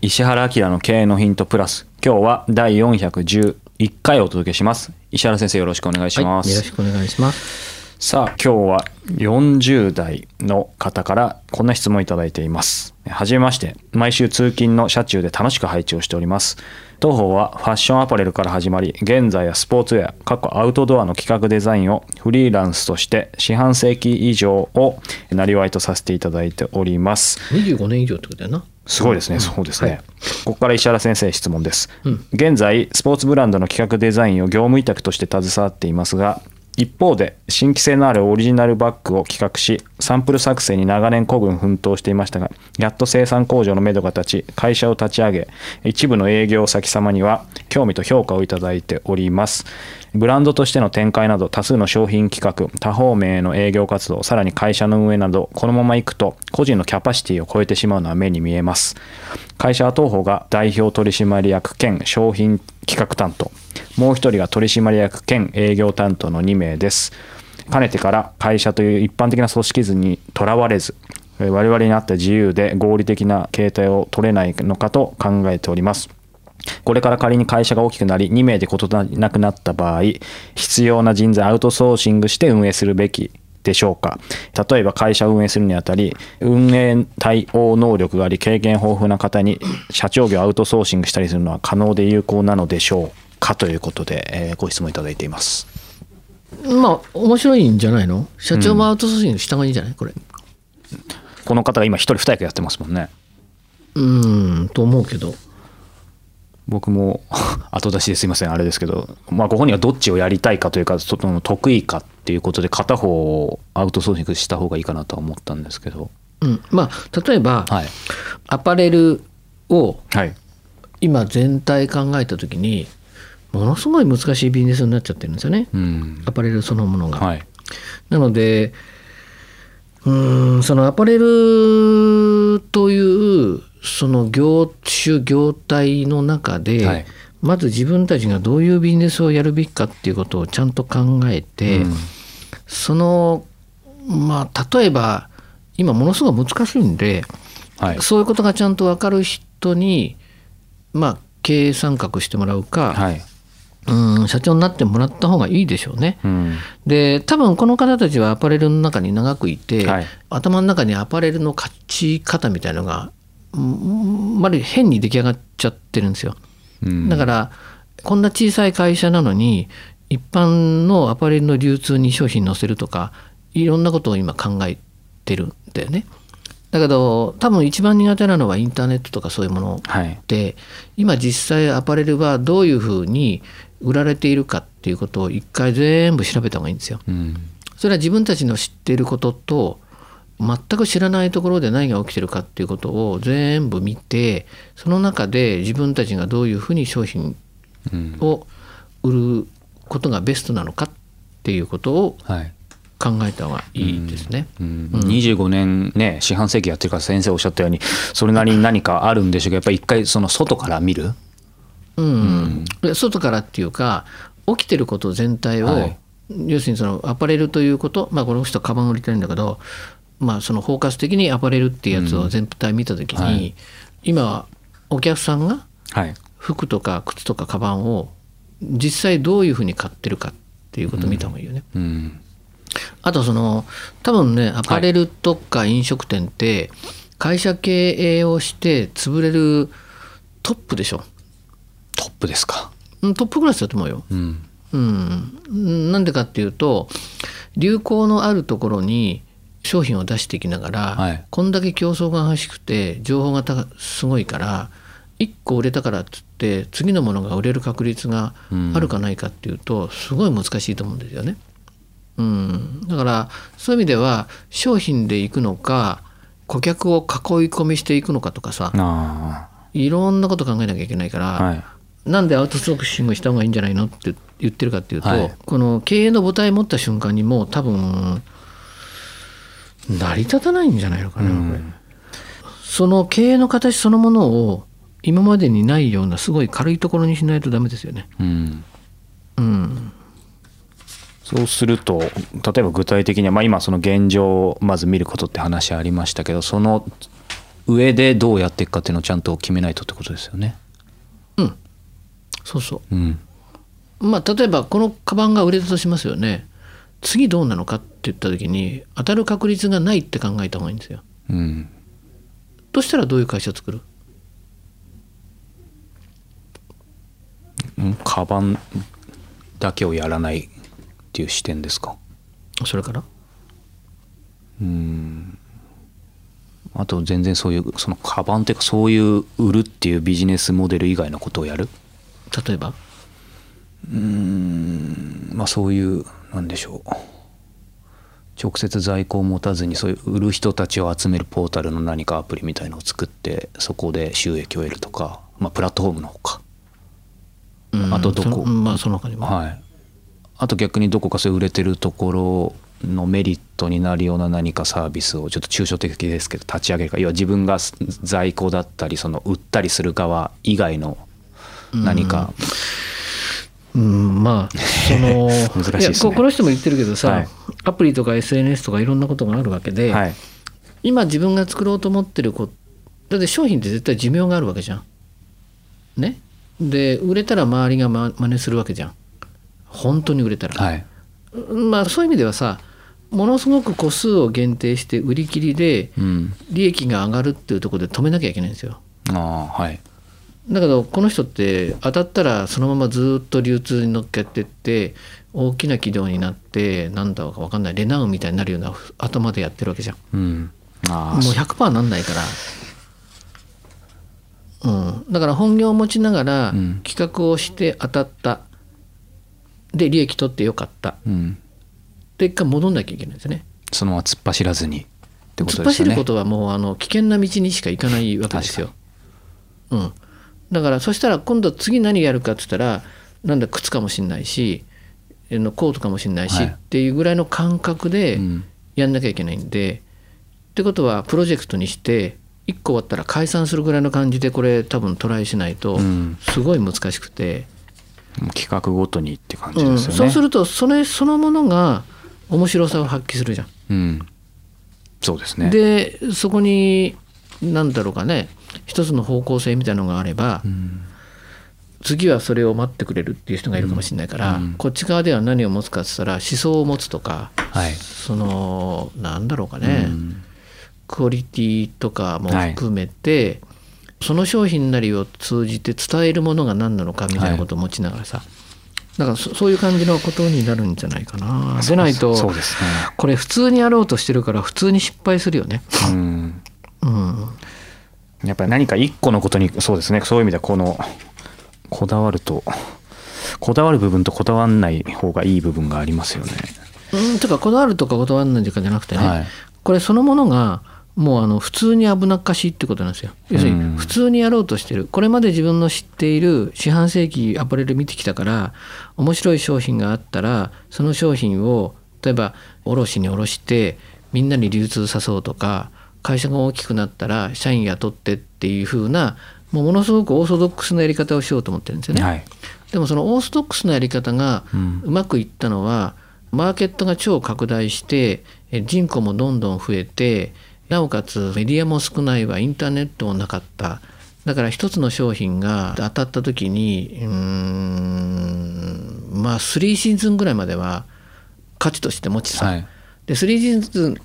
石原明の経営のヒントプラス。今日は第411回お届けします。石原先生よろしくお願いします、はい、よろしくお願いします。さあ今日は40代の方からこんな質問いただいています。はじめまして。毎週通勤の車中で楽しく配置をしております。当方はファッションアパレルから始まり現在はスポーツウェア過去アウトドアの企画デザインをフリーランスとして四半世紀以上をなりわいとさせていただいております。25年以上ってことだよなすごいですね、そうですね、はい、ここから石原先生質問です、うん、現在スポーツブランドの企画デザインを業務委託として携わっていますが一方で新規性のあるオリジナルバッグを企画しサンプル作成に長年孤軍奮闘していましたがやっと生産工場のめどが立ち会社を立ち上げ一部の営業先様には興味と評価をいただいております。ブランドとしての展開など多数の商品企画多方面への営業活動さらに会社の運営などこのままいくと個人のキャパシティを超えてしまうのは目に見えます。会社は当方が代表取締役兼商品企画担当もう一人が取締役兼営業担当の2名です。かねてから会社という一般的な組織図にとらわれず、我々にあった自由で合理的な形態を取れないのかと考えております。これから仮に会社が大きくなり2名で異なくなった場合、必要な人材アウトソーシングして運営するべきでしょうか例えば会社を運営するにあたり運営対応能力があり経験豊富な方に社長業アウトソーシングしたりするのは可能で有効なのでしょうかということで、えー、ご質問いただいています。まあ面白いんじゃないの？社長もアウトソーシングした方がいいんじゃない？これ。この方が今一人二役やってますもんね。うんと思うけど。僕も 後出しですいませんあれですけど、まあ、ご本人はどっちをやりたいかというかその得意かっていうことで片方をアウトソーシングした方がいいかなとは思ったんですけど、うん、まあ例えば、はい、アパレルを今全体考えた時にものすごい難しいビジネスになっちゃってるんですよね、うん、アパレルそのものが。はい、なのでうんそのアパレルというその業種業態の中で、はい、まず自分たちがどういうビジネスをやるべきかっていうことをちゃんと考えて、うん、そのまあ例えば今ものすごい難しいんで、はい、そういうことがちゃんと分かる人にまあ経営参画してもらうか、はい、うん社長になってもらった方がいいでしょうね。うん、で多分この方たちはアパレルの中に長くいて、はい、頭の中にアパレルの勝ち方みたいのがまる変に出来上がっちゃってるんですよ。うん、だからこんな小さい会社なのに一般のアパレルの流通に商品載せるとかいろんなことを今考えてるんだよね。だけど多分一番苦手なのはインターネットとかそういうもので、はい、今実際アパレルはどういうふうに売られているかっていうことを一回全部調べた方がいいんですよ。うん、それは自分たちの知っていることと全く知らないところで何が起きてるかっていうことを全部見てその中で自分たちがどういうふうに商品を売ることがベストなのかっていうことを考えた方がいいですね。うん。うん、25年ね四半世紀やってるから先生おっしゃったようにそれなりに何かあるんでしょうけどやっぱり一回その外から見る？うん、うん、外からっていうか起きてること全体を、はい、要するにそのアパレルということ、まあ、この人カバン売りたいんだけど、まあ、その包括的にアパレルっていうやつを全体見た時に、うんはい、今お客さんが服とか靴とかカバンを実際どういうふうに買ってるかっていうことを見た方がいいよね。うん、あとその多分ねアパレルとか飲食店って会社経営をして潰れるトップでしょ。トップですか。トップクラスだと思うよ、うん、うん、なんでかっていうと流行のあるところに商品を出していきながら、はい、こんだけ競争が激しくて情報がすごいから1個売れたからっつって次のものが売れる確率があるかないかっていうとすごい難しいと思うんですよね。うん、だからそういう意味では商品でいくのか顧客を囲い込みしていくのかとかさいろんなこと考えなきゃいけないから、はい、なんでアウトソーシングした方がいいんじゃないのって言ってるかっていうと、はい、この経営の母体持った瞬間にもう多分成り立たないんじゃないのかな、これ。その経営の形そのものを今までにないようなすごい軽いところにしないとダメですよね。うん、うん、そうすると例えば具体的には、まあ、今その現状をまず見ることって話ありましたけどその上でどうやっていくかっていうのをちゃんと決めないとってことですよね。うんそうそう。うん、まあ例えばこのカバンが売れたとしますよね。次どうなのかって言った時に当たる確率がないって考えた方がいいんですよ。うん、としたらどういう会社を作る？カバンだけをやらないっていう視点ですか？それから？うん。あと全然そういうそのカバンっていうかそういう売るっていうビジネスモデル以外のことをやる？例えば？うん。まあそういうなんでしょう。直接在庫を持たずにそういう売る人たちを集めるポータルの何かアプリみたいのを作ってそこで収益を得るとか、まあ、プラットフォームのほかあとどこ？まあその他にも。はい。あと逆にどこかそういう売れてるところのメリットになるような何かサービスをちょっと抽象的ですけど立ち上げるか要は自分が在庫だったりその売ったりする側以外の何か、うん、まあその 難しいです、ね、この人も言ってるけどさ、はい、アプリとか SNS とかいろんなことがあるわけで、はい、今自分が作ろうと思ってることだって商品って絶対寿命があるわけじゃん。ね？で売れたら周りがま真似するわけじゃん。本当に売れたら、はい、まあそういう意味ではさものすごく個数を限定して売り切りで利益が上がるっていうところで止めなきゃいけないんですよ。あはい、だけどこの人って当たったらそのままずっと流通に乗っけてって大きな企業になってなんだか分かんないレナウンみたいになるような頭でやってるわけじゃん。うん、あもう100%なんないから。うん、だから本業を持ちながら企画をして当たった、で利益取ってよかった、うん、で一回戻んなきゃいけないですね。そのまま突っ走らずにってことですね。突っ走ることはもうあの危険な道にしか行かないわけですよ、うん、だからそしたら今度次何やるかっつったらなんだ靴かもしんないしのコートかもしんないし、はい、っていうぐらいの感覚でやんなきゃいけないんで、うん、ってことはプロジェクトにして1個終わったら解散するぐらいの感じでこれ多分トライしないとすごい難しくて、うん、企画ごとにって感じですよね、うん、そうするとそれそのものが面白さを発揮するじゃん。うん、そうですね。でそこに何だろうかね。一つの方向性みたいなのがあれば、うん、次はそれを待ってくれるっていう人がいるかもしれないから、うん、こっち側では何を持つかって言ったら思想を持つとか、はい、そのなんだろうかね、うんクオリティとかも含めて、はい、その商品なりを通じて伝えるものが何なのかみたいなことを持ちながらさ、はい、だからそういう感じのことになるんじゃないかな。でないと、ね、これ普通にやろうとしてるから普通に失敗するよね。うん、うん、やっぱり何か一個のことにそうですね。そういう意味ではこのこだわるとこだわる部分とこだわらない方がいい部分がありますよね。うん、とかこだわるとかこだわらないとかじゃなくてね、はい、これそのものがもうあの普通に危なっかしいってことなんですよ。要するに普通にやろうとしてるこれまで自分の知っている四半世紀アパレル見てきたから面白い商品があったらその商品を例えば卸に卸してみんなに流通さそうとか会社が大きくなったら社員雇ってっていう風なもうものすごくオーソドックスなやり方をしようと思ってるんですよね。はい、でもそのオーソドックスなやり方がうまくいったのは、マーケットが超拡大して人口もどんどん増えてなおかつメディアも少ないわインターネットもなかった。だから一つの商品が当たった時にうんまあ3シーズンぐらいまでは価値として持ちさ、はい、で3シーズン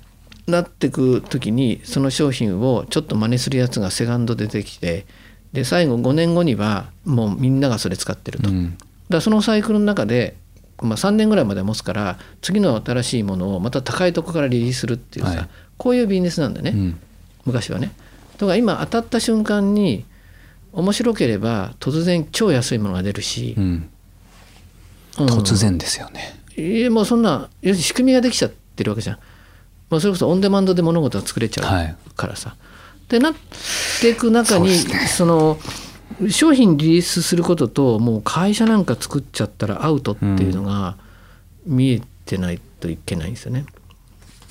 なってく時にその商品をちょっと真似するやつがセカンド出てきてで最後5年後にはもうみんながそれ使ってると、うん、だそのサイクルの中で、まあ、3年ぐらいまで持つから次の新しいものをまた高いとこからリリースするっていうさ、はい、こういうビジネスなんだね、うん、昔はね。とか今当たった瞬間に面白ければ突然超安いものが出るし、うん、突然ですよね。いやもうそんな要するに仕組みができちゃってるわけじゃん。まあ、それこそオンデマンドで物事が作れちゃうからさ。はい、でなっていく中にそ、ね,、の商品リリースすることともう会社なんか作っちゃったらアウトっていうのが見えてないといけないんですよね。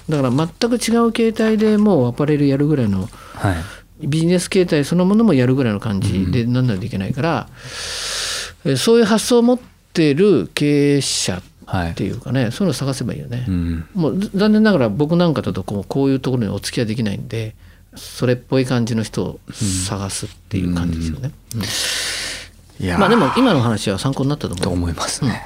だから全く違う形態でもうアパレルやるぐらいの、はい、ビジネス形態そのものもやるぐらいの感じでなんないといけないから、うん、そういう発想を持ってる経営者っていうかね、はい、そういうのを探せばいいよね、うん、もう残念ながら僕なんかだとこうこういうところにお付き合いできないんでそれっぽい感じの人を探すっていう感じですよね、うん、いやまあでも今の話は参考になったと思うと思いますね、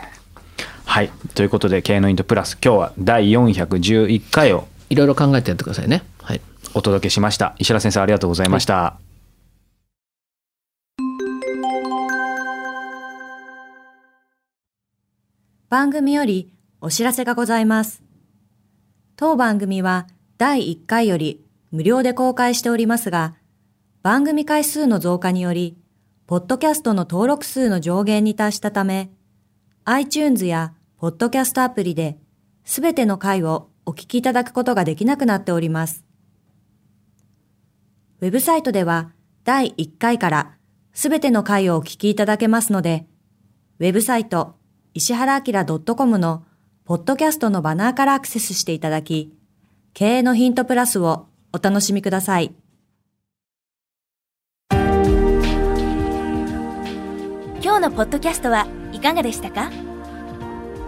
はい。ということで「経営のイントプラス」今日は第411回をいろいろ考えてやってくださいね。はい。お届けしました。石原先生ありがとうございました、はい。番組よりお知らせがございます。当番組は第1回より無料で公開しておりますが、番組回数の増加により、ポッドキャストの登録数の上限に達したため、iTunes やポッドキャストアプリで、すべての回をお聞きいただくことができなくなっております。ウェブサイトでは、第1回からすべての回をお聞きいただけますので、ウェブサイト、石原明 .com のポッドキャストのバナーからアクセスしていただき、経営のヒントプラスをお楽しみください。今日のポッドキャストはいかがでしたか？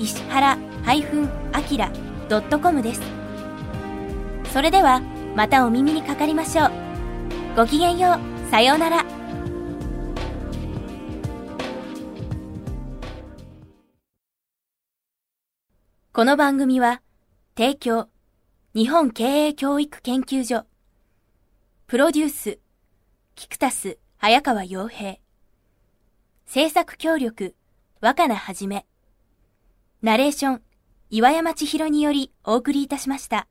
石原 -akira.com です。それではまたお耳にかかりましょう。ごきげんよう。さようなら。この番組は、提供、日本経営教育研究所、プロデュース、キクタス、早川洋平、制作協力、若菜はじめ、ナレーション、岩山千尋によりお送りいたしました。